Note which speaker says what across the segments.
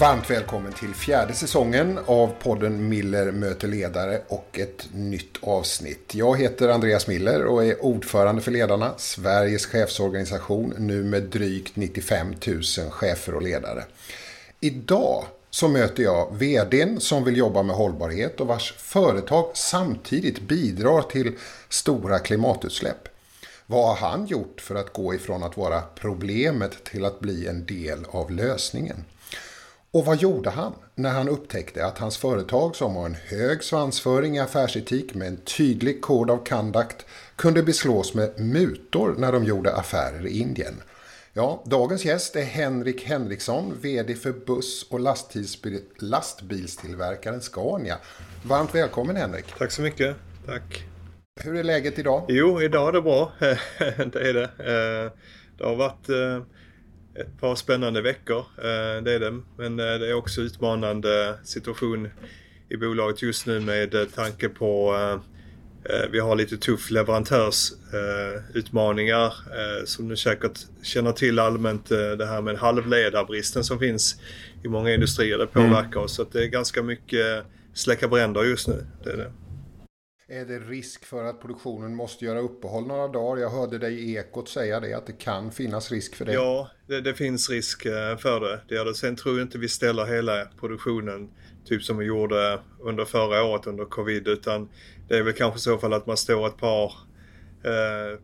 Speaker 1: Varmt välkommen till fjärde säsongen av podden Miller möter ledare och ett nytt avsnitt. Jag heter Andreas Miller och är ordförande för Ledarna, Sveriges chefsorganisation, nu med drygt 95 000 chefer och ledare. Idag så möter jag vdn som vill jobba med hållbarhet och vars företag samtidigt bidrar till stora klimatutsläpp. Vad har han gjort för att gå ifrån att vara problemet till att bli en del av lösningen? Och vad gjorde han när han upptäckte att hans företag som har en hög svansföring i affärsetik med en tydlig kod av conduct kunde beslås med mutor när de gjorde affärer i Indien? Ja, dagens gäst är Henrik Henriksson, VD för buss- och lastbilstillverkaren Scania. Varmt välkommen Henrik.
Speaker 2: Tack så mycket. Tack.
Speaker 1: Hur är läget idag?
Speaker 2: Jo, idag är det bra. det är det. Eh, det har varit eh, ett par spännande veckor, eh, det är det. Men det är också utmanande situation i bolaget just nu med tanke på vi har lite tuff leverantörsutmaningar som ni säkert känner till allmänt det här med halvledarbristen som finns i många industrier. Det påverkar mm. oss. Så det är ganska mycket släcka bränder just nu. Det är det.
Speaker 1: Är det risk för att produktionen måste göra uppehåll några dagar? Jag hörde dig i Ekot säga det, att det kan finnas risk för det.
Speaker 2: Ja, det, det finns risk eh, för det. det, det. Sen tror jag inte vi ställer hela produktionen typ som vi gjorde under förra året under covid utan det är väl kanske så fall att man står ett par eh,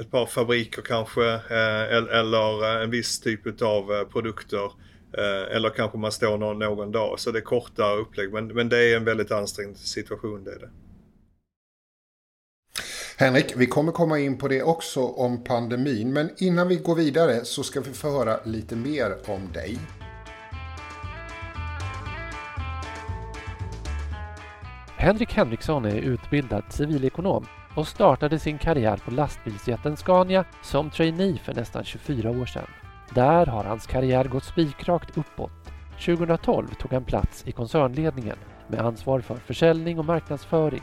Speaker 2: ett par fabriker kanske eh, eller eh, en viss typ av eh, produkter eller kanske man står någon, någon dag så det är korta upplägg men, men det är en väldigt ansträngd situation det är det.
Speaker 1: Henrik, vi kommer komma in på det också om pandemin. Men innan vi går vidare så ska vi få höra lite mer om dig.
Speaker 3: Henrik Henriksson är utbildad civilekonom och startade sin karriär på lastbilsjätten Scania som trainee för nästan 24 år sedan. Där har hans karriär gått spikrakt uppåt. 2012 tog han plats i koncernledningen med ansvar för försäljning och marknadsföring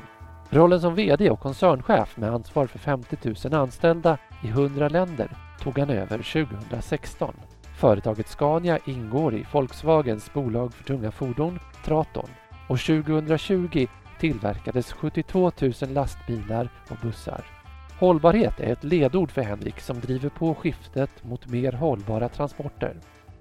Speaker 3: Rollen som VD och koncernchef med ansvar för 50 000 anställda i 100 länder tog han över 2016. Företaget Scania ingår i Volkswagens bolag för tunga fordon, Traton, och 2020 tillverkades 72 000 lastbilar och bussar. Hållbarhet är ett ledord för Henrik som driver på skiftet mot mer hållbara transporter.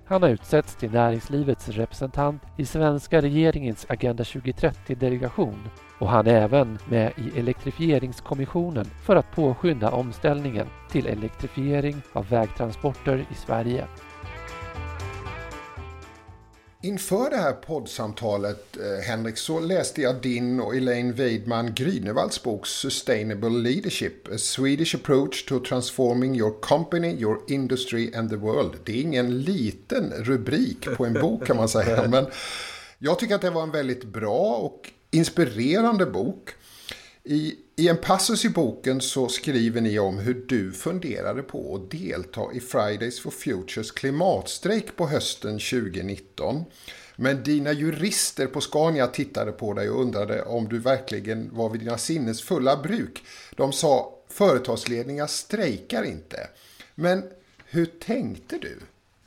Speaker 3: Han har utsetts till näringslivets representant i svenska regeringens Agenda 2030-delegation och han är även med i elektrifieringskommissionen för att påskynda omställningen till elektrifiering av vägtransporter i Sverige.
Speaker 1: Inför det här poddsamtalet, eh, Henrik, så läste jag din och Elaine Weidman Grynevalds bok Sustainable Leadership, A Swedish Approach to Transforming Your Company, Your Industry and the World. Det är ingen liten rubrik på en bok kan man säga, men jag tycker att det var en väldigt bra och inspirerande bok. I, I en passus i boken så skriver ni om hur du funderade på att delta i Fridays for Futures klimatstrejk på hösten 2019. Men dina jurister på Scania tittade på dig och undrade om du verkligen var vid dina sinnes fulla bruk. De sa företagsledningar strejkar inte. Men hur tänkte du?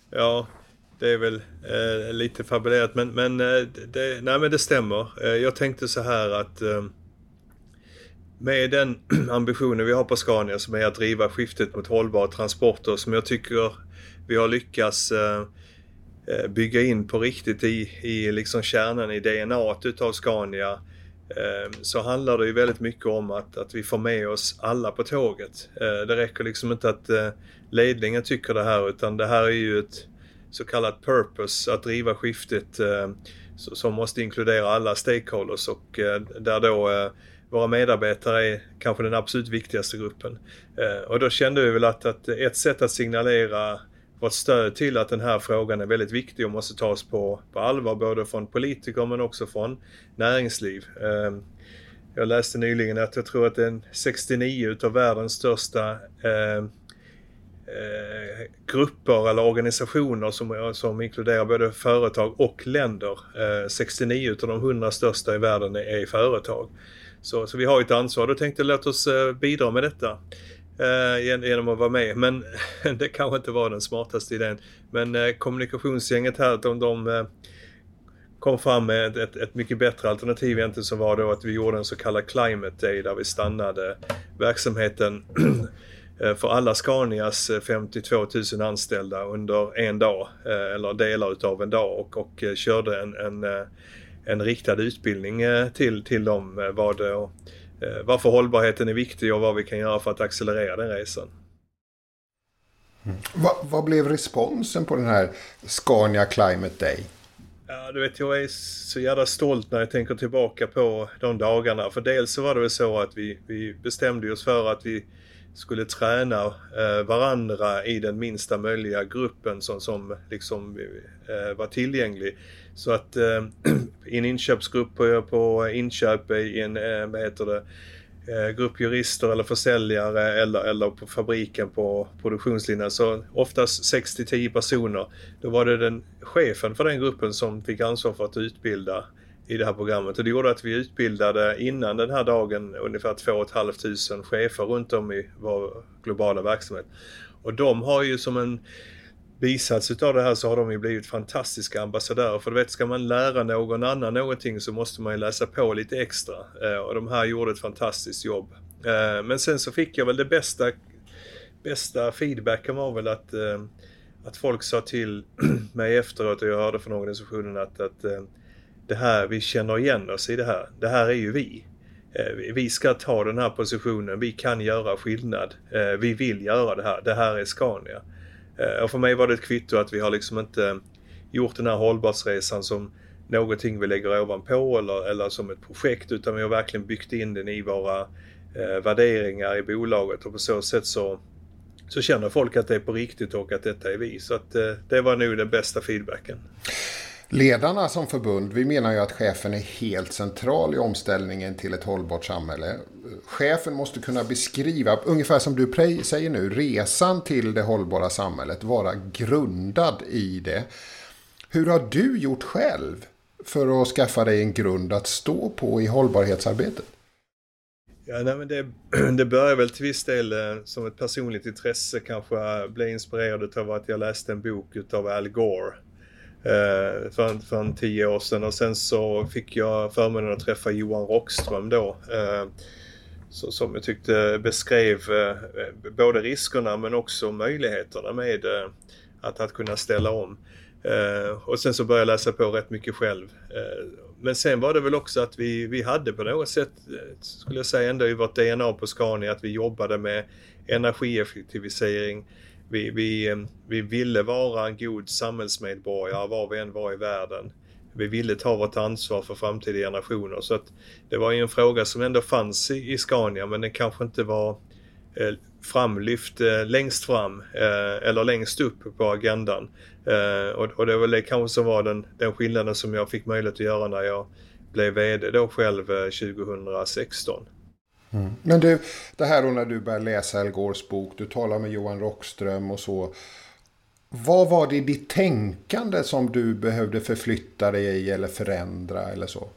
Speaker 2: Ja, det är väl eh, lite fabulerat men, men, eh, det, nej, men det stämmer. Eh, jag tänkte så här att eh, med den ambitionen vi har på Scania som är att driva skiftet mot hållbara transporter som jag tycker vi har lyckats eh, eh, bygga in på riktigt i, i liksom kärnan i DNA utav Scania ehm, så handlar det ju väldigt mycket om att, att vi får med oss alla på tåget. Eh, det räcker liksom inte att eh, ledningen tycker det här utan det här är ju ett så kallat purpose, att driva skiftet eh, som måste inkludera alla stakeholders och eh, där då eh, våra medarbetare är kanske den absolut viktigaste gruppen. Och då kände vi väl att, att ett sätt att signalera vårt stöd till att den här frågan är väldigt viktig och måste tas på, på allvar både från politiker men också från näringsliv. Jag läste nyligen att jag tror att det är 69 utav världens största eh, grupper eller organisationer som, som inkluderar både företag och länder. Eh, 69 av de 100 största i världen är, är företag. Så, så vi har ett ansvar. Då tänkte jag låt oss eh, bidra med detta. eh, genom att vara med. Men det kanske inte var den smartaste idén. Men eh, kommunikationsgänget här, de, de eh, kom fram med ett, ett, mycket bättre alternativ egentligen som var då att vi gjorde en så kallad Climate Day där vi stannade verksamheten för alla Scanias 52 eh, 000 anställda under en dag eh, eller delar utav en dag och, och körde en, en, en riktad utbildning till, till dem vad, varför hållbarheten är viktig och vad vi kan göra för att accelerera den resan.
Speaker 1: Mm. Vad, vad blev responsen på den här Scania Climate Day?
Speaker 2: Ja, du vet, jag är så jävla stolt när jag tänker tillbaka på de dagarna. För dels så var det väl så att vi, vi bestämde oss för att vi skulle träna eh, varandra i den minsta möjliga gruppen som, som liksom eh, var tillgänglig. Så att eh, i en inköpsgrupp på, på inköp i en, eh, vad heter det, eh, grupp jurister eller försäljare eller, eller på fabriken på produktionslinjen. Så oftast 6-10 personer. Då var det den chefen för den gruppen som fick ansvar för att utbilda i det här programmet. Och det gjorde att vi utbildade innan den här dagen ungefär 2 500 chefer runt om i vår globala verksamhet. Och de har ju som en bisats utav det här så har de ju blivit fantastiska ambassadörer. För du vet, ska man lära någon annan någonting så måste man ju läsa på lite extra. Eh, och de här gjorde ett fantastiskt jobb. Eh, men sen så fick jag väl det bästa, bästa feedbacken var väl att, eh, att folk sa till mig efteråt och jag hörde från organisationen att, att det här, vi känner igen oss i det här. Det här är ju vi. Eh, vi ska ta den här positionen, vi kan göra skillnad. Eh, vi vill göra det här, det här är Scania. Eh, och för mig var det ett kvitto att vi har liksom inte gjort den här hållbarhetsresan som någonting vi lägger ovanpå eller, eller som ett projekt utan vi har verkligen byggt in den i våra eh, värderingar i bolaget och på så sätt så, så känner folk att det är på riktigt och att detta är vi. Så att eh, det var nog den bästa feedbacken.
Speaker 1: Ledarna som förbund, vi menar ju att chefen är helt central i omställningen till ett hållbart samhälle. Chefen måste kunna beskriva, ungefär som du säger nu, resan till det hållbara samhället, vara grundad i det. Hur har du gjort själv för att skaffa dig en grund att stå på i hållbarhetsarbetet?
Speaker 2: Ja, nej, men det, det börjar väl till viss del eh, som ett personligt intresse kanske eh, bli inspirerad av att jag läste en bok utav Al Gore eh, för, för en tio år sedan och sen så fick jag förmånen att träffa Johan Rockström då. Eh, så, som jag tyckte beskrev eh, både riskerna men också möjligheterna med eh, att, att kunna ställa om. Eh, och sen så började jag läsa på rätt mycket själv. Eh, men sen var det väl också att vi, vi hade på något sätt, eh, skulle jag säga ändå i vårt DNA på Scania, att vi jobbade med energieffektivisering, vi, vi, vi ville vara en god samhällsmedborgare var vi än var i världen. Vi ville ta vårt ansvar för framtida generationer. Så att det var ju en fråga som ändå fanns i, i Scania men den kanske inte var eh, framlyft eh, längst fram eh, eller längst upp på agendan. Eh, och, och, det var det kanske som var den, den skillnaden som jag fick möjlighet att göra när jag blev VD då själv eh, 2016.
Speaker 1: Mm. Men du, det här då när du började läsa El Gores bok, du talar med Johan Rockström och så. Vad var det i ditt tänkande som du behövde förflytta dig i eller förändra eller så?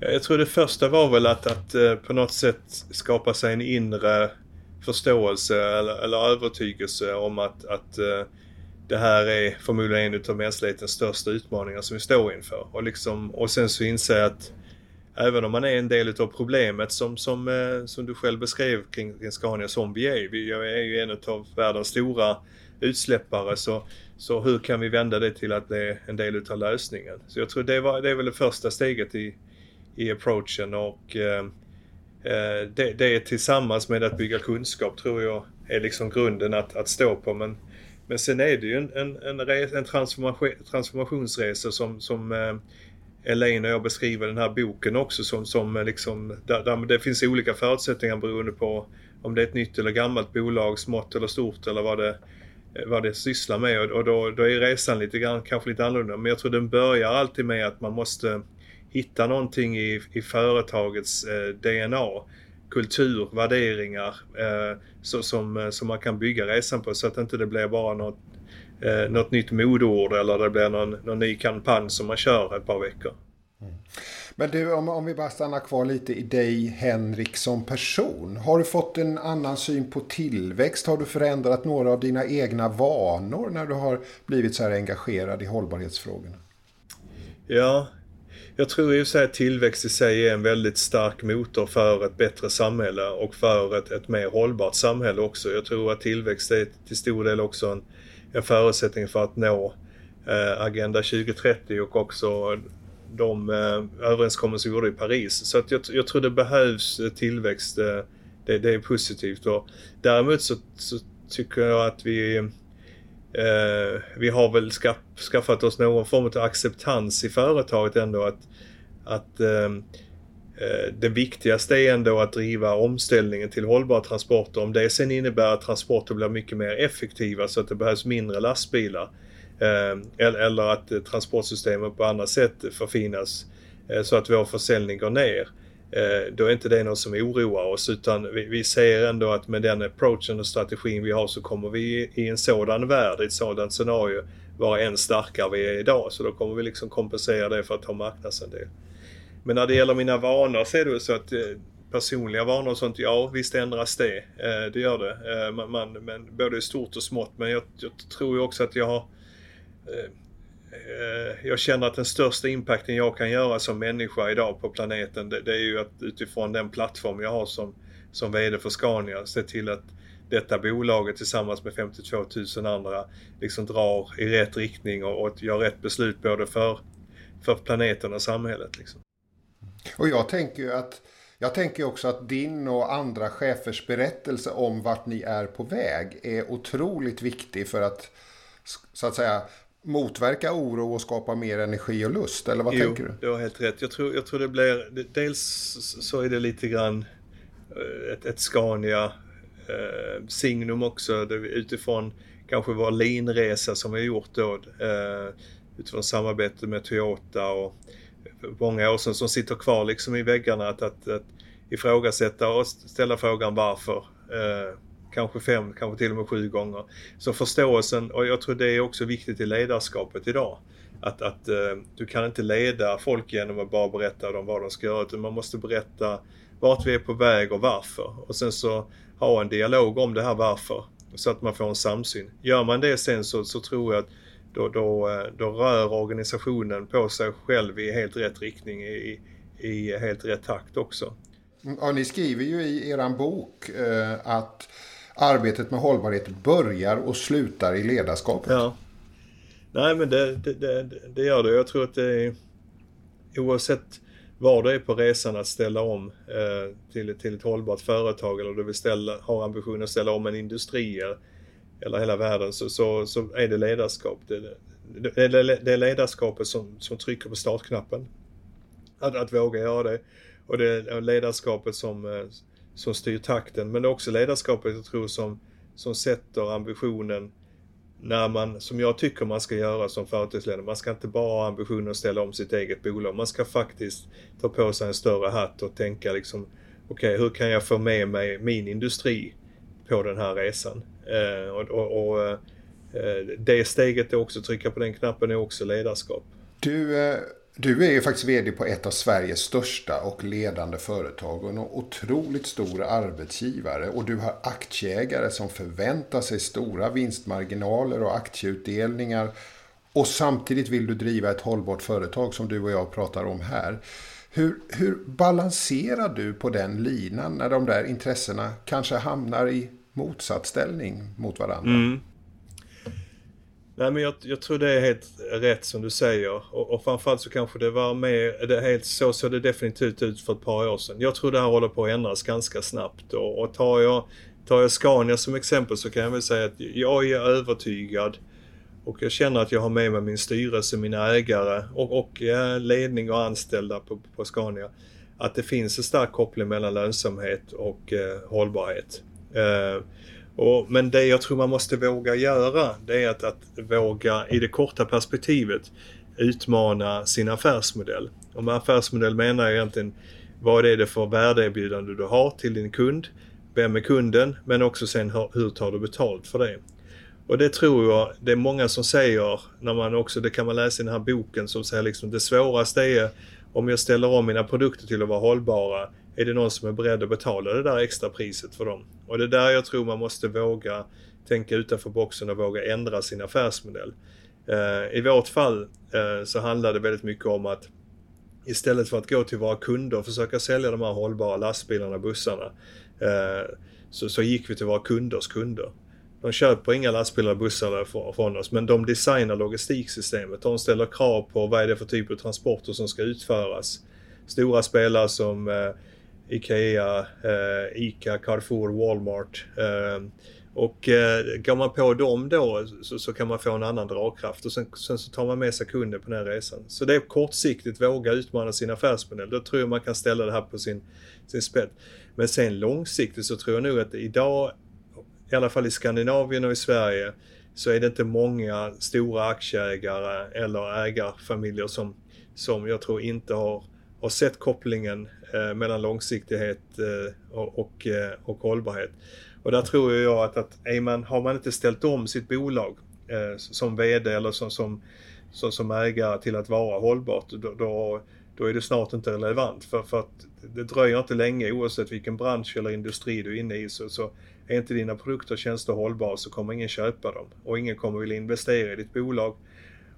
Speaker 2: Jag tror det första var väl att, att eh, på något sätt skapa sig en inre förståelse eller, eller övertygelse om att, att eh, det här är förmodligen en av mänsklighetens största utmaningar som vi står inför. Och, liksom, och sen så inse att även om man är en del utav problemet som, som, eh, som du själv beskrev kring, kring Scania som vi är. Vi är ju en av världens stora utsläppare så, så hur kan vi vända det till att det är en del utav lösningen? Så jag tror det, var, det är väl det första steget i, i approachen och eh, eh det, det tillsammans med att bygga kunskap tror jag är liksom grunden att, att stå på. Men, men sen är det ju en, en, en, en transformation, transformationsresa som, som eh, Elaine och jag beskriver den här boken också som, som liksom, där, där det finns olika förutsättningar beroende på om det är ett nytt eller gammalt bolag, smått eller stort eller vad det, vad det sysslar med och, och då, då är resan lite grann, kanske lite annorlunda. Men jag tror den börjar alltid med att man måste hitta någonting i, i företagets eh, DNA, kultur, värderingar eh, så, som, eh, som man kan bygga resan på så att inte det blir bara något eh, något nytt modord eller det blir någon, någon ny kampanj som man kör ett par veckor. Mm.
Speaker 1: Men du, om, om vi bara stannar kvar lite i dig, Henrik, som person. Har du fått en annan syn på tillväxt? Har du förändrat några av dina egna vanor när du har blivit så här engagerad i hållbarhetsfrågorna?
Speaker 2: Ja, jag tror ju att tillväxt i sig är en väldigt stark motor för ett bättre samhälle och för ett, ett mer hållbart samhälle också. Jag tror att tillväxt är till stor del också en, en förutsättning för att nå eh, Agenda 2030 och också de eh, överenskommelser vi gjorde i Paris. Så att jag, jag tror det behövs eh, tillväxt. Eh, det, det, är positivt. Och däremot så, så tycker jag att vi eh, vi har väl skaff, skaffat oss någon form av acceptans i företaget ändå att, att eh, Eh, det viktigaste är ändå att driva omställningen till hållbara transporter. Om det sen innebär att transporter blir mycket mer effektiva så att det behövs mindre lastbilar eh, eller att eh, transportsystemet på andra sätt förfinas så att vår försäljning går ner. Då är inte det något som oroar oss utan vi, ser ändå att med den approachen och strategin vi har så kommer vi i en sådan värld, i ett sådant scenario vara än starkare vi är idag. Så då kommer vi liksom kompensera det för att ta marknadsandel. Men när det gäller mina vanor så är det så att eh, personliga vanor och sånt, ja visst ändras det. Eh, det gör det. Eh, man, man, men både i stort och smått. Men jag, jag tror ju också att jag har jag känner att den största impacten jag kan göra som människa idag på planeten det, det, är ju att utifrån den plattform jag har som, som VD för Scania se till att detta bolaget tillsammans med 52 000 andra liksom drar i rätt riktning och, och gör rätt beslut både för, för planeten och samhället. Liksom.
Speaker 1: Och jag tänker ju att jag tänker också att din och andra chefers berättelse om vart ni är på väg är otroligt viktig för att så att säga motverka oro och skapa mer energi och lust? Eller vad jo, tänker du?
Speaker 2: har helt rätt. Jag tror, jag tror det blir... Dels så är det lite grann eh, ett, ett Scania eh, signum också utifrån kanske vår linresa som vi har gjort då. Eh, utifrån samarbete med Toyota och många år sedan som sitter kvar liksom i väggarna att, att, att ifrågasätta och ställa frågan varför. Eh, kanske fem, kanske till och med sju gånger. Så förståelsen, och jag tror det är också viktigt i ledarskapet idag. Att, att eh, du kan inte leda folk genom att bara berätta dem vad de ska göra utan man måste berätta vart vi är på väg och varför. Och sen så ha en dialog om det här varför. Så att man får en samsyn. Gör man det sen så, så tror jag att då, då, eh, då rör organisationen på sig själv i helt rätt riktning, i, i helt rätt takt också.
Speaker 1: Ja, ni skriver ju i er bok eh, att arbetet med hållbarhet börjar och slutar i ledarskapet.
Speaker 2: Ja. Nej men det, det, det, det gör det. Jag tror att det är oavsett var du är på resan att ställa om eh, till, till ett hållbart företag eller du vill ställa, har ambitionen att ställa om en industri eller hela världen så, så, så är det ledarskap. Det, det, det är ledarskapet som, som trycker på startknappen. Att, att våga göra det. Och det är ledarskapet som, eh, som styr takten. Men det är också ledarskapet jag tror som, som sätter ambitionen när man, som jag tycker man ska göra som företagsledare, man ska inte bara ha ambitionen att ställa om sitt eget bolag. Man ska faktiskt ta på sig en större hatt och tänka liksom, okej okay, hur kan jag få med mig min industri på den här resan? Eh, och, och, och eh, det steget är också, trycka på den knappen, är också ledarskap.
Speaker 1: Du, eh, du är ju faktiskt vd på ett av Sveriges största och ledande företag och en otroligt stor arbetsgivare. Och du har aktieägare som förväntar sig stora vinstmarginaler och aktieutdelningar. Och samtidigt vill du driva ett hållbart företag som du och jag pratar om här. Hur, hur balanserar du på den linan när de där intressena kanske hamnar i motsatsställning mot varandra? Mm.
Speaker 2: Nej men jag, jag, tror det är helt rätt som du säger och, och framförallt så kanske det var mer, det helt, så såg det definitivt ut för ett par år sedan. Jag tror det här håller på att ändras ganska snabbt och, och tar, jag, tar jag Scania som exempel så kan jag väl säga att jag är övertygad och jag känner att jag har med mig min styrelse, mina ägare och, och ledning och anställda på, på Scania. Att det finns en stark koppling mellan lönsamhet och eh, hållbarhet. Eh, och, men det jag tror man måste våga göra det är att, att våga i det korta perspektivet utmana sin affärsmodell. Och med affärsmodell menar jag egentligen vad är det för värdeerbjudande du har till din kund? Vem är kunden? Men också sen hur tar du betalt för det? Och det tror jag, det är många som säger, när man också, det kan man läsa i den här boken som säger liksom det svåraste är om jag ställer om mina produkter till att vara hållbara, är det någon som är beredd att betala det där extra priset för dem? Och det är där jag tror man måste våga tänka utanför boxen och våga ändra sin affärsmodell. Eh, I vårt fall eh, så handlar det väldigt mycket om att istället för att gå till våra kunder och försöka sälja de här hållbara lastbilarna och bussarna eh, så, så gick vi till våra kunders kunder. De köper inga lastbilar och bussar från oss men de designar logistiksystemet. De ställer krav på vad är det för typ av transporter som ska utföras. Stora spelare som eh, IKEA, eh, ICA, Carrefour, Walmart. Eh, och eh, går man på dem då så, så, kan man få en annan dragkraft och sen, sen, så tar man med sig kunden på den här resan. Så det är kortsiktigt våga utmana sin affärsmodell. Då tror jag man kan ställa det här på sin, sin spett. Men sen långsiktigt så tror jag nog att idag, i alla fall i Skandinavien och i Sverige, så är det inte många stora aktieägare eller ägarfamiljer som, som jag tror inte har, har sett kopplingen Eh, mellan långsiktighet eh, och, och, eh, och hållbarhet. Och där tror jag att, att är man, har man inte ställt om sitt bolag som VD eller som, som, som, som ägare till att vara hållbart, då, då, då, är det snart inte relevant. För, för att det dröjer inte länge oavsett vilken bransch eller industri du är inne i så, så är inte dina produkter och tjänster hållbara så kommer ingen köpa dem och ingen kommer vilja investera i ditt bolag.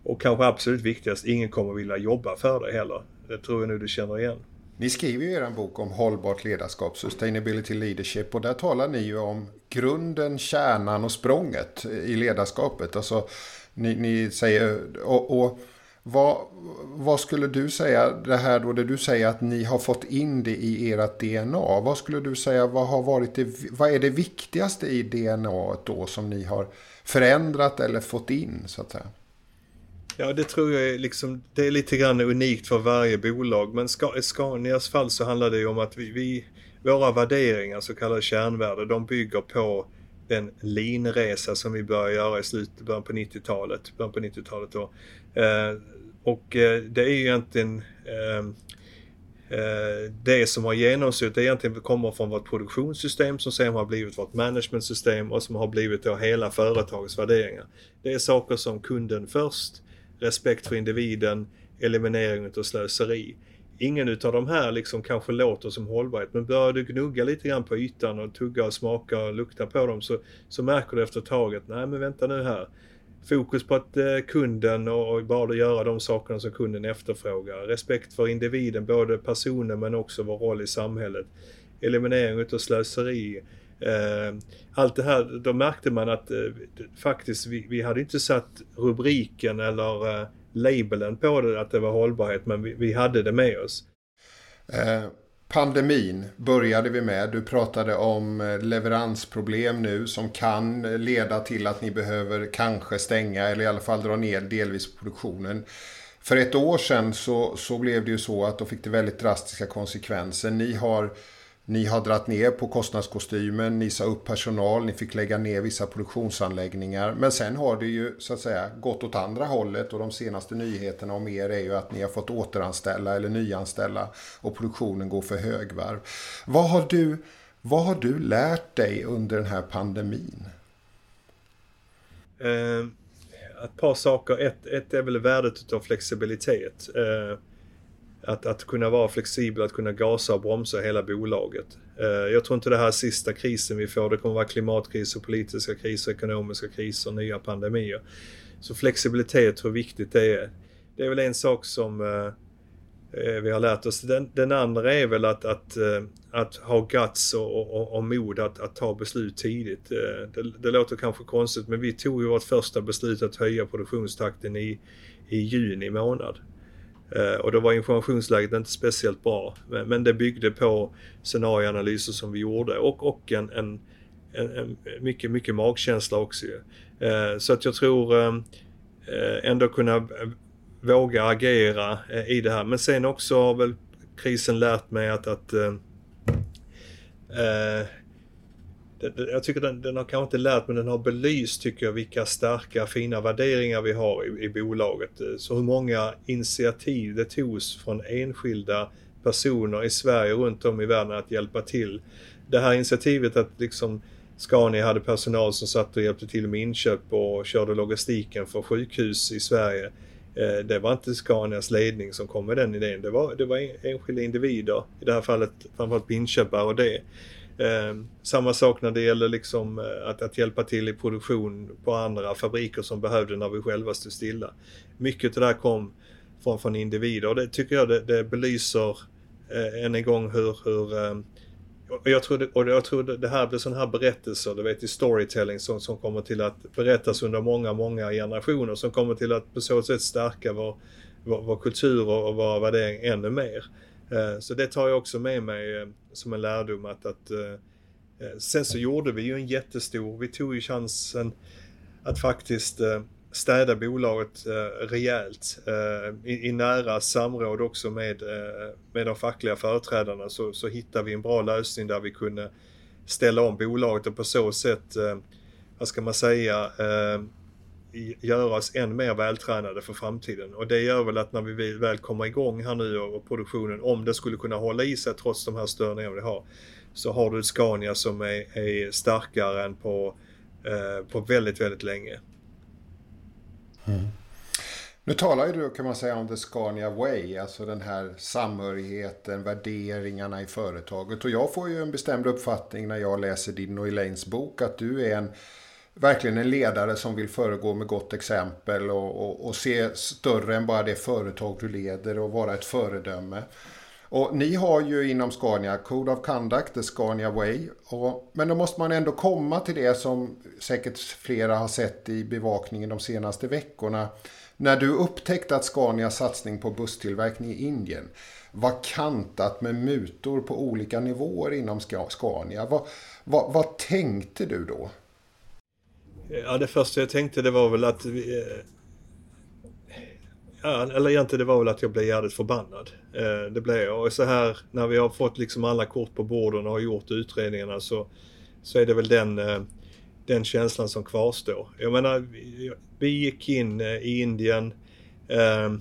Speaker 2: Och kanske absolut viktigast, ingen kommer vilja jobba för dig heller. Det tror jag nu du känner igen.
Speaker 1: Ni skriver ju er bok om hållbart ledarskap, Sustainability Leadership, och där talar ni ju om grunden, kärnan och språnget i ledarskapet. Alltså, ni, ni säger, och, och vad, vad, skulle du säga, det här då, det du säger att ni har fått in det i ert DNA. Vad skulle du säga, vad, har varit det, vad är det viktigaste i DNA då som ni har förändrat eller fått in så att säga?
Speaker 2: Ja, det tror jag är, liksom, det är lite grann unikt för varje bolag. Men i Scanias fall så handlar det ju om att vi, vi våra värderingar, så kallade kärnvärden, de bygger på den linresa som vi började göra i slutet, början på 90-talet. Början på 90-talet då. Eh, och eh, det är ju egentligen eh, eh det som har genomsyrat, det egentligen kommer från vårt produktionssystem som sen har blivit vårt managementsystem och som har blivit då hela företagets värderingar. Det är saker som kunden först, respekt för individen, eliminering av slöseri. Ingen utav de här liksom kanske låter som hållbarhet men börjar du gnugga lite grann på ytan och tugga och smaka och lukta på dem så, så märker du efter ett tag att nej men vänta nu här. Fokus på att eh, kunden och, och bara göra de sakerna som kunden efterfrågar. Respekt för individen, både personen men också vår roll i samhället. Eliminering utav slöseri Eh, allt det här, då märkte man att eh, faktiskt vi, vi hade inte satt rubriken eller eh, labelen på det att det var hållbarhet men vi, vi hade det med oss.
Speaker 1: Pandemin började vi med. Du pratade om leveransproblem nu som kan leda till att ni behöver kanske stänga eller i alla fall dra ner delvis produktionen. För ett år sedan så, så blev det ju så att då fick det väldigt drastiska konsekvenser. Ni har ni har dratt ner på kostnadskostymen, ni sa upp personal, ni fick lägga ner vissa produktionsanläggningar. Men sen har det ju så att säga gått åt andra hållet och de senaste nyheterna om er är ju att ni har fått återanställa eller nyanställa och produktionen går för högvarv. Vad har du, vad har du lärt dig under den här pandemin?
Speaker 2: Eh, ett par saker. Ett, ett är väl värdet av flexibilitet. Eh att, att kunna vara flexibel, att kunna gasa och bromsa hela bolaget. Eh, jag tror inte det här är sista krisen vi får. Det kommer vara klimatkriser, politiska kriser, ekonomiska kriser, nya pandemier. Så flexibilitet, hur viktigt det är. Det är väl en sak som eh, eh, vi har lärt oss. Den, den andra är väl att, att, att ha guts och, och, och mod att, att, ta beslut tidigt. Det, det, låter kanske konstigt men vi tog ju vårt första beslut att höja produktionstakten i, i juni månad. Eh, och då var informationsläget inte speciellt bra. Men det byggde på scenarioanalyser som vi gjorde och, och en, en, en, mycket, mycket magkänsla också. Eh, så att jag tror eh, ändå kunna våga agera i det här. Men sen också har väl krisen lärt mig att, att jag tycker den, den har kanske inte lärt men den har belyst tycker jag vilka starka fina värderingar vi har i, i bolaget. Så hur många initiativ det togs från enskilda personer i Sverige och runt om i världen att hjälpa till. Det här initiativet att liksom Scania hade personal som satt och hjälpte till med inköp och körde logistiken för sjukhus i Sverige eh, det var inte Scanias ledning som kom med den idén. Det var, det var enskilda individer, i det här fallet framförallt inköpare och det. Eh, samma sak när det gäller liksom eh, att, att hjälpa till i produktion på andra fabriker som behövde när vi själva stod stilla. Mycket av det där kom från, från individer och det tycker jag det, det belyser eh, än en gång hur, hur eh, och jag tror, det, och jag tror det här blir sådana här berättelser, du vet i storytelling som, som kommer till att berättas under många, många generationer som kommer till att på så sätt stärka vår, vår, vår kultur och våra värderingar ännu mer. Eh, så det tar jag också med mig eh, som en lärdom att, att eh, sen så gjorde vi ju en jättestor, vi tog ju chansen att faktiskt städa bolaget rejält i, nära samråd också med, med de fackliga företrädarna. Så, så hittade vi en bra lösning där vi kunde ställa om bolaget och på så sätt, vad ska man säga, göra oss än mer vältränade för framtiden. Och det gör väl att när vi väl kommer igång här nu och, produktionen, om det skulle kunna hålla i sig trots de här störningarna vi har, så har du ett Scania som är, är starkare än på, eh, på väldigt, väldigt länge.
Speaker 1: Mm. Nu talar ju du kan man säga om the Scania way, alltså den här samhörigheten, värderingarna i företaget. Och jag får ju en bestämd uppfattning när jag läser din och Elaines bok att du är en verkligen en ledare som vill föregå med gott exempel och, och, och se större än bara det företag du leder och vara ett föredöme. Och ni har ju inom Scania Code of Conduct, the Scania Way. Och, men då måste man ändå komma till det som säkert flera har sett i bevakningen de senaste veckorna. När du upptäckte att Scanias satsning på busstillverkning i Indien var kantat med mutor på olika nivåer inom Scania. Vad, vad, vad tänkte du då?
Speaker 2: Ja, det första jag tänkte det var väl att vi, eh, Ja, eller egentligen det var väl att jag blev jävligt förbannad. Eh, det blev jag. Och så här när vi har fått liksom alla kort på borden och har gjort utredningarna så, så är det väl den, eh, den känslan som kvarstår. Jag menar, vi, vi gick in i Indien ehm,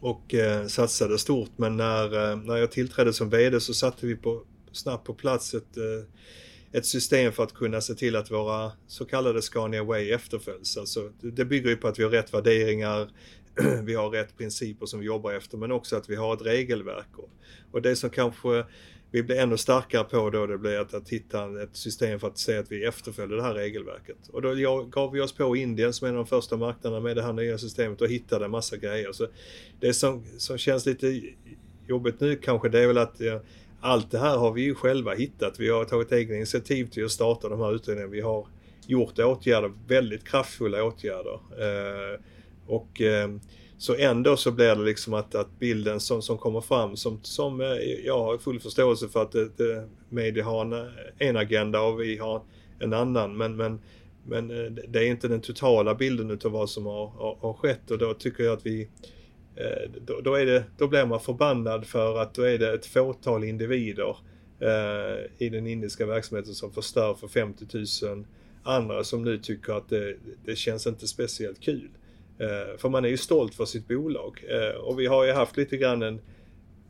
Speaker 2: och satsade stort men när, när jag tillträdde som VD så satte vi på, snabbt på plats ett, ett system för att kunna se till att våra så kallade Scania Way efterföljs. Alltså, det bygger ju på att vi har rätt värderingar, vi har rätt principer som vi jobbar efter men också att vi har ett regelverk. Och, det som kanske vi blir ännu starkare på då det blir att, att hitta ett system för att se att vi efterföljer det här regelverket. Och då gav vi oss på Indien som är en av de första marknaderna med det här nya systemet och hittade en massa grejer. Så det som, som känns lite jobbigt nu kanske det är väl att allt det här har vi ju själva hittat. Vi har tagit egna initiativ till att starta de här utredningarna. Vi har gjort åtgärder, väldigt kraftfulla åtgärder. Eh, och eh, så ändå så blir det liksom att, att bilden som, som kommer fram som, som eh, jag har full förståelse för att det, det, media har en, en agenda och vi har en annan men, men, men eh, det är inte den totala bilden utav vad som har, har, har skett och då tycker jag att vi eh, Eh, då, då, är det, då blir man förbannad för att då är det ett fåtal individer eh, i den indiska verksamheten som förstör för 50 000 andra som nu tycker att det, det känns inte speciellt kul. Eh, för man är ju stolt för sitt bolag. Och vi har ju haft lite grann en,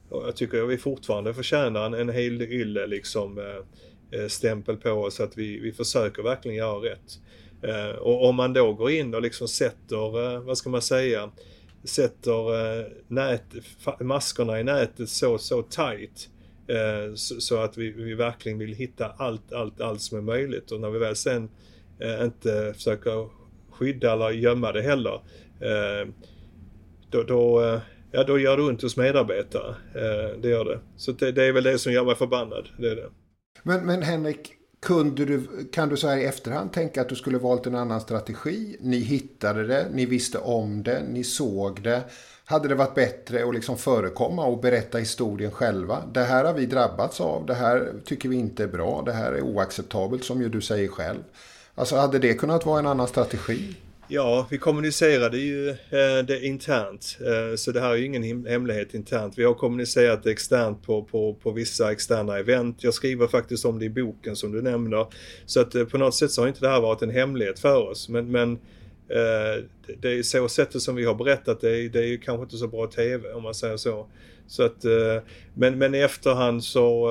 Speaker 2: och jag tycker att vi fortfarande förtjänar en, en hel ylle liksom stämpel på oss att vi, vi försöker verkligen göra rätt. Och om man då går in och liksom sätter, vad ska man säga, sätter eh, nät, maskorna i nätet så, så tight eh, så att vi, vi verkligen vill hitta allt, allt, allt som är möjligt och när vi väl sen eh, inte försöker skydda eller gömma det heller. Eh, då, då, eh, ja, då gör det ont hos medarbetare. Eh, det gör det. Så det, det, är väl det som gör mig förbannad. Det är det.
Speaker 1: Men, men Henrik, kunde du, kan du så här i efterhand tänka att du skulle valt en annan strategi? Ni hittade det, ni visste om det, ni såg det. Hade det varit bättre att liksom förekomma och berätta historien själva? Det här har vi drabbats av, det här tycker vi inte är bra, det här är oacceptabelt som ju du säger själv. Alltså hade det kunnat vara en annan strategi?
Speaker 2: Ja, vi kommunicerade ju eh, det internt. Eh, så det här är ju ingen hemlighet internt. Vi har kommunicerat det externt på, på, på vissa externa event. Jag skriver faktiskt om det i boken som du nämner. Så att eh, på något sätt så har inte det här varit en hemlighet för oss. Men, men det är så sättet som vi har berättat det, det är ju kanske inte så bra TV om man säger så. så att, men, men i efterhand så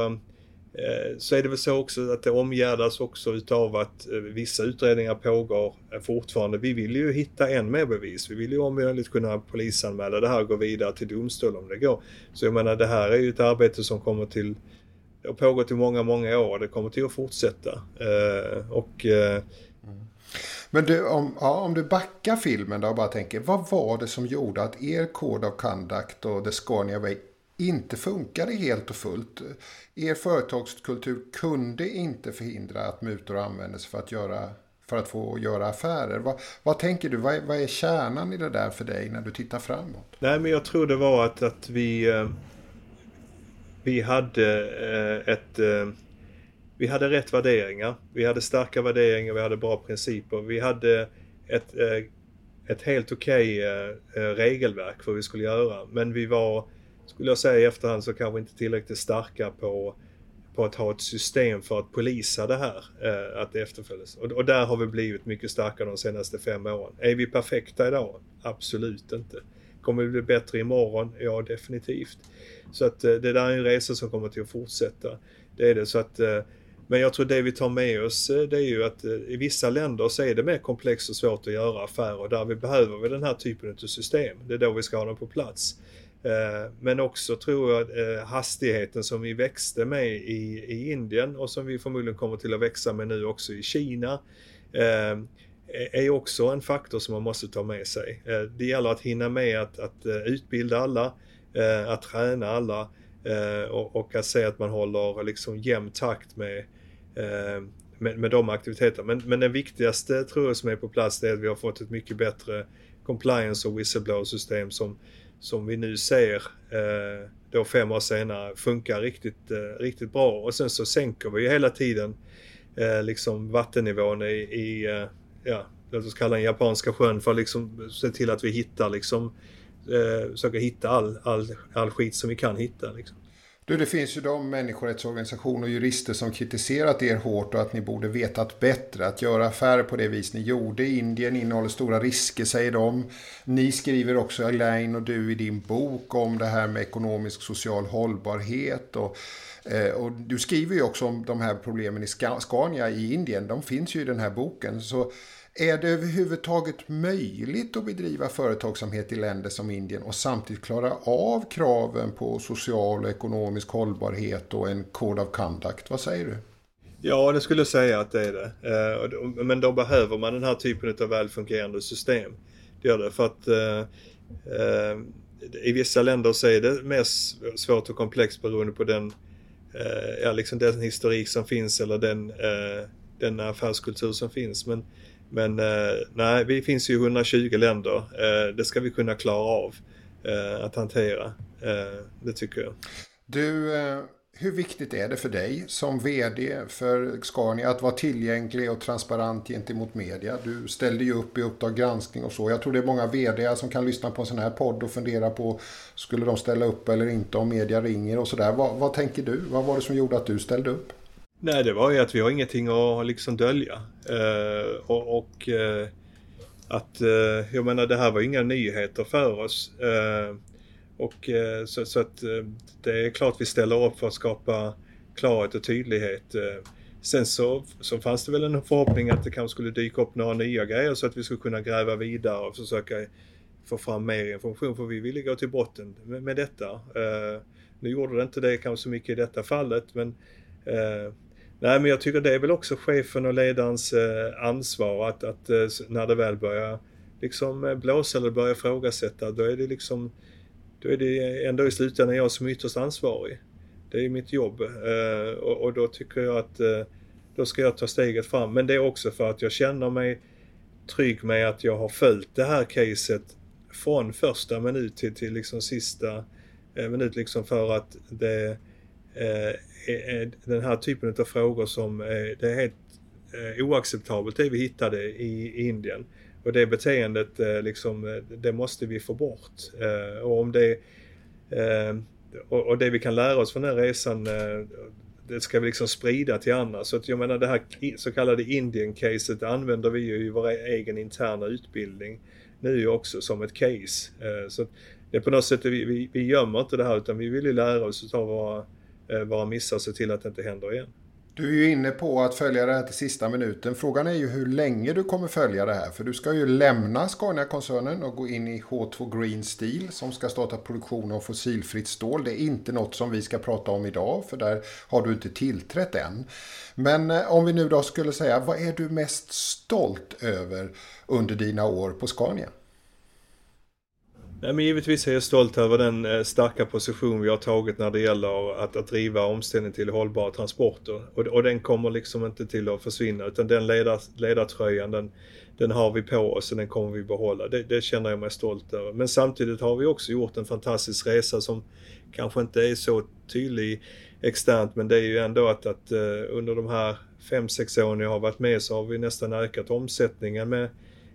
Speaker 2: Eh, så är det väl så också att det omgärdas också utav att eh, vissa utredningar pågår eh, fortfarande. Vi vill ju hitta än mer bevis. Vi vill ju om möjligt kunna polisanmäla det här och gå vidare till domstol om det går. Så jag menar det här är ju ett arbete som kommer till det har pågått i många, många år. Det kommer till att fortsätta. och. Mm.
Speaker 1: Men du, om, ja, om du backar filmen då och bara tänker, vad var det som gjorde att er Code of Conduct och The Scania Way inte funkade helt och fullt? Er företagskultur kunde inte förhindra att mutor användes för att, göra, för att få göra affärer. Vad, vad tänker du, vad är, vad är kärnan i det där för dig när du tittar framåt?
Speaker 2: Nej, men jag tror det var att, att vi, eh, vi hade eh, ett eh, vi hade rätt värderingar. Vi hade starka värderingar, vi hade bra principer. Vi hade ett, ett helt okej okay regelverk för vad vi skulle göra. Men vi var, skulle jag säga i efterhand, så kanske inte tillräckligt starka på, på att ha ett system för att polisa det här, eh, att det efterföljs. Och, och där har vi blivit mycket starkare de senaste fem åren. Är vi perfekta idag? Absolut inte. Kommer vi bli bättre imorgon? Ja, definitivt. Så att eh, det där är en resa som kommer till att fortsätta. Det är det. Så att eh, men jag tror det vi tar med oss eh, det är ju att eh, i vissa länder så är det mer komplext och svårt att göra affärer och där vi behöver vi den här typen av system. Det är då vi ska ha dem på plats. Eh, men också tror jag eh, hastigheten som vi växte med i, i Indien och som vi förmodligen kommer till att växa med nu också i Kina eh, är också en faktor som man måste ta med sig. Det gäller att hinna med att, att utbilda alla, att träna alla och, att se att man håller liksom jämn takt med med, med de aktiviteterna. Men, men den viktigaste tror jag som är på plats det är att vi har fått ett mycket bättre compliance och whistleblower-system som, som vi nu ser eh, då fem år senare funkar riktigt, eh, riktigt bra. Och sen så sänker vi ju hela tiden eh, liksom vattennivån i, i ja, låt oss kalla den japanska sjön för att liksom se till att vi hittar liksom eh, försöka hitta all, all, all skit som vi kan hitta. Liksom.
Speaker 1: Du, det finns ju de människorättsorganisationer och jurister som kritiserat er hårt och att ni borde vetat bättre. Att göra affärer på det vis ni gjorde. i Indien innehåller stora risker, säger de. Ni skriver också, Elaine och du, i din bok om det här med ekonomisk social hållbarhet. Och, eh, och du skriver ju också om de här problemen i Scania i Indien. De finns ju i den här boken. Så är det överhuvudtaget möjligt att bedriva företagsamhet i länder som Indien och samtidigt klara av kraven på social och ekonomisk hållbarhet och en code of conduct? Vad säger du?
Speaker 2: Ja, det skulle jag säga att det är det. Eh, men då behöver man den här typen av välfungerande system. Det gör det för att eh, eh i vissa länder så är det mer svårt och komplext beroende på den, eh, ja, liksom den historik som finns eller den, den affärskultur som finns. Men men eh, nej, vi finns ju i 120 länder. Eh, det ska vi kunna klara av eh, att hantera. det tycker jag.
Speaker 1: Du, hur viktigt är det för dig som VD för Scania att vara tillgänglig och transparent gentemot media? Du ställde ju upp i Uppdrag granskning och så. Jag tror det är många VD som kan lyssna på en sån här podd och fundera på skulle de ställa upp eller inte om media ringer och sådär. Vad, vad tänker du? Vad var det som gjorde att du ställde upp?
Speaker 2: Nej, det var ju att vi har ingenting att liksom dölja. Eh, och, och eh, att, eh, jag menar det här var inga nyheter för oss. Eh, och eh, så, så, att eh, det är klart vi ställer upp för att skapa klarhet och tydlighet. sen så, så fanns det väl en förhoppning att det kanske skulle dyka upp några nya grejer så att vi skulle kunna gräva vidare och försöka få fram mer information för vi ville gå till botten med, med detta. nu gjorde det inte det kanske så mycket i detta fallet men Nej, men jag tycker det är väl också chefen och ledarens eh, ansvar att, att eh, när det väl börjar liksom eh, blåsa eller börjar ifrågasätta, då är det liksom då är det ändå i slutändan jag som är ytterst ansvarig. Det är mitt jobb eh, och, och då tycker jag att eh, då ska jag ta steget fram. Men det är också för att jag känner mig trygg med att jag har följt det här caset från första minut till, till liksom sista minut liksom för att det Eh, eh, eh, den här typen av frågor som det är helt oacceptabelt det vi hittade i Indien. Och det beteendet liksom, det måste vi få bort. Och om det och det vi kan lära oss från den här resan det ska vi liksom sprida till andra. Så att jag menar det här så kallade Indien-caset använder vi ju i vår egen interna utbildning nu också som ett case. Så det är på något sätt, vi, vi, vi gömmer inte det här utan vi vill ju lära oss av våra Eh, våra missar och se till att det inte händer igen.
Speaker 1: Du är ju inne på att följa det här till sista minuten. Frågan är ju hur länge du kommer följa det här. För du ska ju lämna Scania-koncernen och gå in i H2 Green Steel som ska starta produktion av fossilfritt stål. Det är inte något som vi ska prata om idag för där har du inte tillträtt än. Men eh, om vi nu då skulle säga, vad är du mest stolt över under dina år på Scania?
Speaker 2: Nej, men givetvis är jag stolt över den eh, starka position vi har tagit när det gäller att, att driva omställningen till hållbara transporter. Och, och den kommer liksom inte till att försvinna utan den ledar, ledartröjan den, den har vi på oss och den kommer vi behålla. Det, det, känner jag mig stolt över. Men samtidigt har vi också gjort en fantastisk resa som kanske inte är så tydlig externt men det är ju ändå att, att eh, under de här 5-6 åren jag har varit med så har vi nästan ökat omsättningen med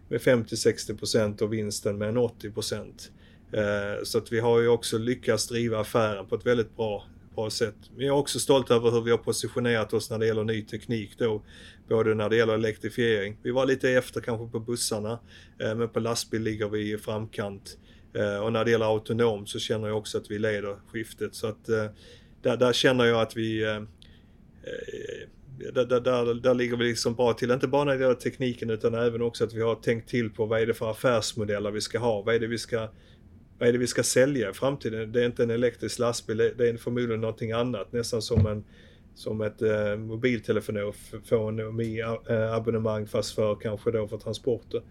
Speaker 2: med 50-60% och vinsten med en 80%. Eh, så att vi har ju också lyckats driva affären på ett väldigt bra, bra sätt. Men jag är också stolt över hur vi har positionerat oss när det gäller ny teknik då. Både när det gäller elektrifiering. Vi var lite efter kanske på bussarna, eh, men på lastbil ligger vi i framkant. Eh, och när det gäller autonom så känner jag också att vi leder skiftet. Så att där, där känner jag att vi där, där, där, där ligger vi liksom bra till. Inte bara när det gäller tekniken utan även också att vi har tänkt till på vad är det för affärsmodeller vi ska ha. Vad är det vi ska, vad är det vi ska sälja i framtiden? Det är inte en elektrisk lastbil, det är förmodligen någonting annat. Nästan som en som ett eh, mobiltelefoni-abonnemang eh, fast för kanske då för transporter.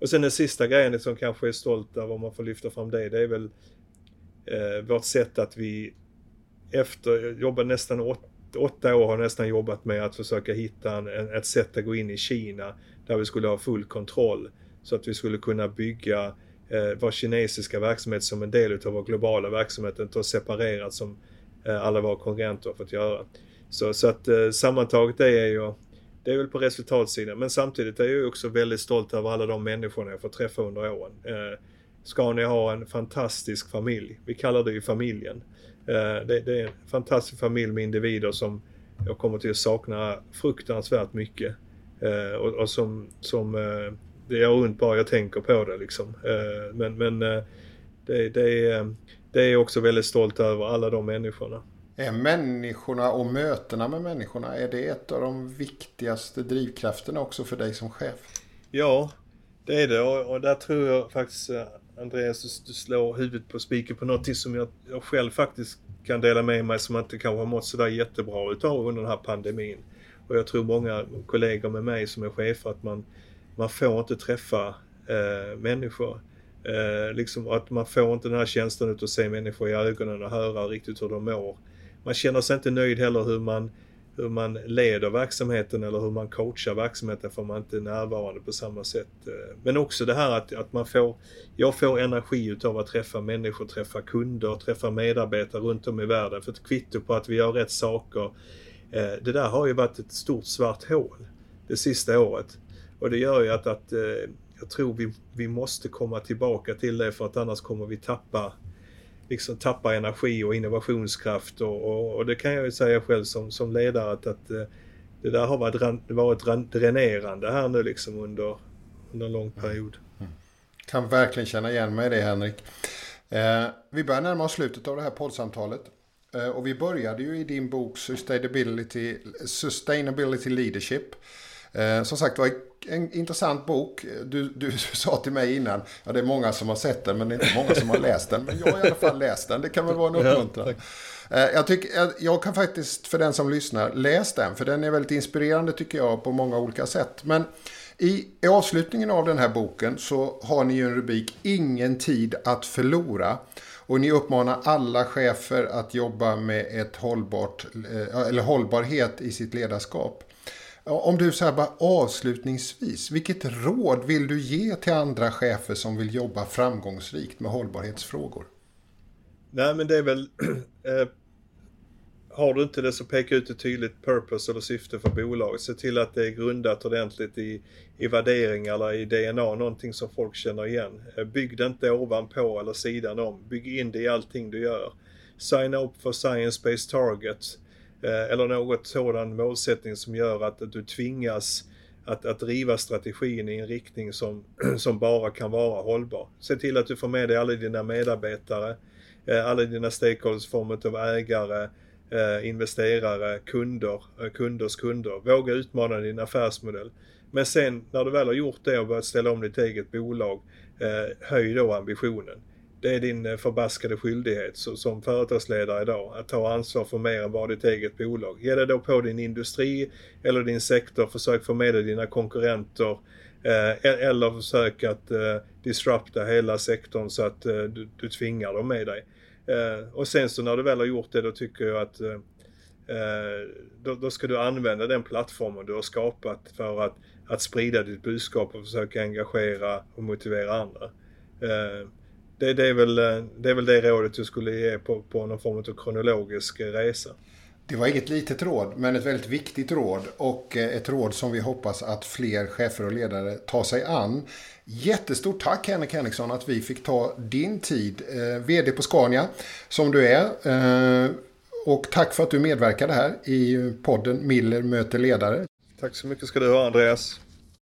Speaker 2: Och sen den sista grejen som kanske är stolt över om man får lyfta fram det, det är väl eh, vårt sätt att vi efter, jag jobbar nästan åtta åtta år har nästan jobbat med att försöka hitta en, ett sätt att gå in i Kina där vi skulle ha full kontroll. Så att vi skulle kunna bygga eh, vår kinesiska verksamhet som en del utav vår globala verksamhet, inte separerat som eh, alla våra konkurrenter har fått göra. Så, så att eh, sammantaget det är ju det är väl på resultatsidan men samtidigt är jag också väldigt stolt över alla de människorna jag fått träffa under åren. Eh, Scania har en fantastisk familj. Vi kallar det ju familjen. Eh, det, det, är en fantastisk familj med individer som jag kommer till att sakna fruktansvärt mycket. Eh, och, och som, som eh, det gör ont bara jag tänker på det liksom. Men, men det, det, är, det är också väldigt stolt över alla de människorna.
Speaker 1: Är människorna och mötena med människorna, är det ett av de viktigaste drivkrafterna också för dig som chef?
Speaker 2: Ja, det är det och, och där tror jag faktiskt Andreas, du slår huvudet på spiken på något som jag, jag själv faktiskt kan dela med mig som inte kanske har mått sådär jättebra utav under den här pandemin. Och jag tror många kollegor med mig som är chefer att man, man får inte träffa eh, människor. Eh, liksom att man får inte den här känslan av att se människor i ögonen och höra riktigt hur de mår. Man känner sig inte nöjd heller hur man hur man leder verksamheten eller hur man coachar verksamheten för man inte är närvarande på samma sätt. Eh, men också det här att, att man får, jag får energi utav att träffa människor, träffa kunder, träffa medarbetare runt om i världen. För ett kvitto på att vi gör rätt saker. Eh, det där har ju varit ett stort svart hål det sista året. Och det gör ju att, att eh, jag tror vi, vi måste komma tillbaka till det för att annars kommer vi tappa liksom tappar energi och innovationskraft och, och, och, det kan jag ju säga själv som, som ledare att, att eh, det där har varit, varit dränerande här nu liksom under, under en lång mm. period. Mm.
Speaker 1: Kan verkligen känna igen mig i det Henrik. Eh, vi börjar närma oss slutet av det här poddsamtalet. Eh, och vi började ju i din bok Sustainability, Sustainability Leadership. Eh, som sagt var en intressant bok. Du, du sa till mig innan, ja det är många som har sett den men det är inte många som har läst den. Men jag har i alla fall läst den, det kan väl vara en uppmuntran. Ja, eh, jag, tycker, jag kan faktiskt, för den som lyssnar, läs den. För den är väldigt inspirerande tycker jag på många olika sätt. Men i, i avslutningen av den här boken så har ni ju en rubrik Ingen tid att förlora. Och ni uppmanar alla chefer att jobba med ett hållbart, eh, eller hållbarhet i sitt ledarskap. Om du så här bara avslutningsvis, vilket råd vill du ge till andra chefer som vill jobba framgångsrikt med hållbarhetsfrågor?
Speaker 2: Nej men det är väl, eh, har du inte det så peka ut ett tydligt purpose eller syfte för bolaget. Se till att det är grundat ordentligt i, i värderingar eller i DNA, någonting som folk känner igen. Eh, bygg det inte ovanpå eller sidan om, bygg in det i allting du gör. Sign up för science-based targets Eh, eller något sådan målsättning som gör att, att du tvingas att, att driva strategin i en riktning som, som bara kan vara hållbar. Se till att du får med dig alla dina medarbetare, eh, alla dina stakeholders form av ägare, eh, investerare, kunder, kunders kunder. Våga utmana din affärsmodell. Men sen när du väl har gjort det och börjat ställa om ditt eget bolag, höj då ambitionen. Det är din eh, förbaskade skyldighet som företagsledare idag att ta ansvar för mer än bara ditt eget bolag. Ge det då på din industri eller din sektor, försök få med dig dina konkurrenter eh, e-, eller försök att eh, disrupta hela sektorn så att eh, du, du tvingar dem med dig. Eh, och sen så när du väl har gjort det då tycker jag att då, då ska du använda den plattformen du har skapat för att, att sprida ditt budskap och försöka engagera och motivera andra det, det, är väl, eh, det är väl det rådet jag skulle ge på, på någon form av kronologisk resa.
Speaker 1: Det var inget litet råd, men ett väldigt viktigt råd och eh, ett råd som vi hoppas att fler chefer och ledare tar sig an. Jättestort tack Henrik Henriksson att vi fick ta din tid, eh, VD på Scania som du är. Eh, och tack för att du medverkade här i podden Miller möter ledare.
Speaker 2: Tack så mycket ska du ha Andreas.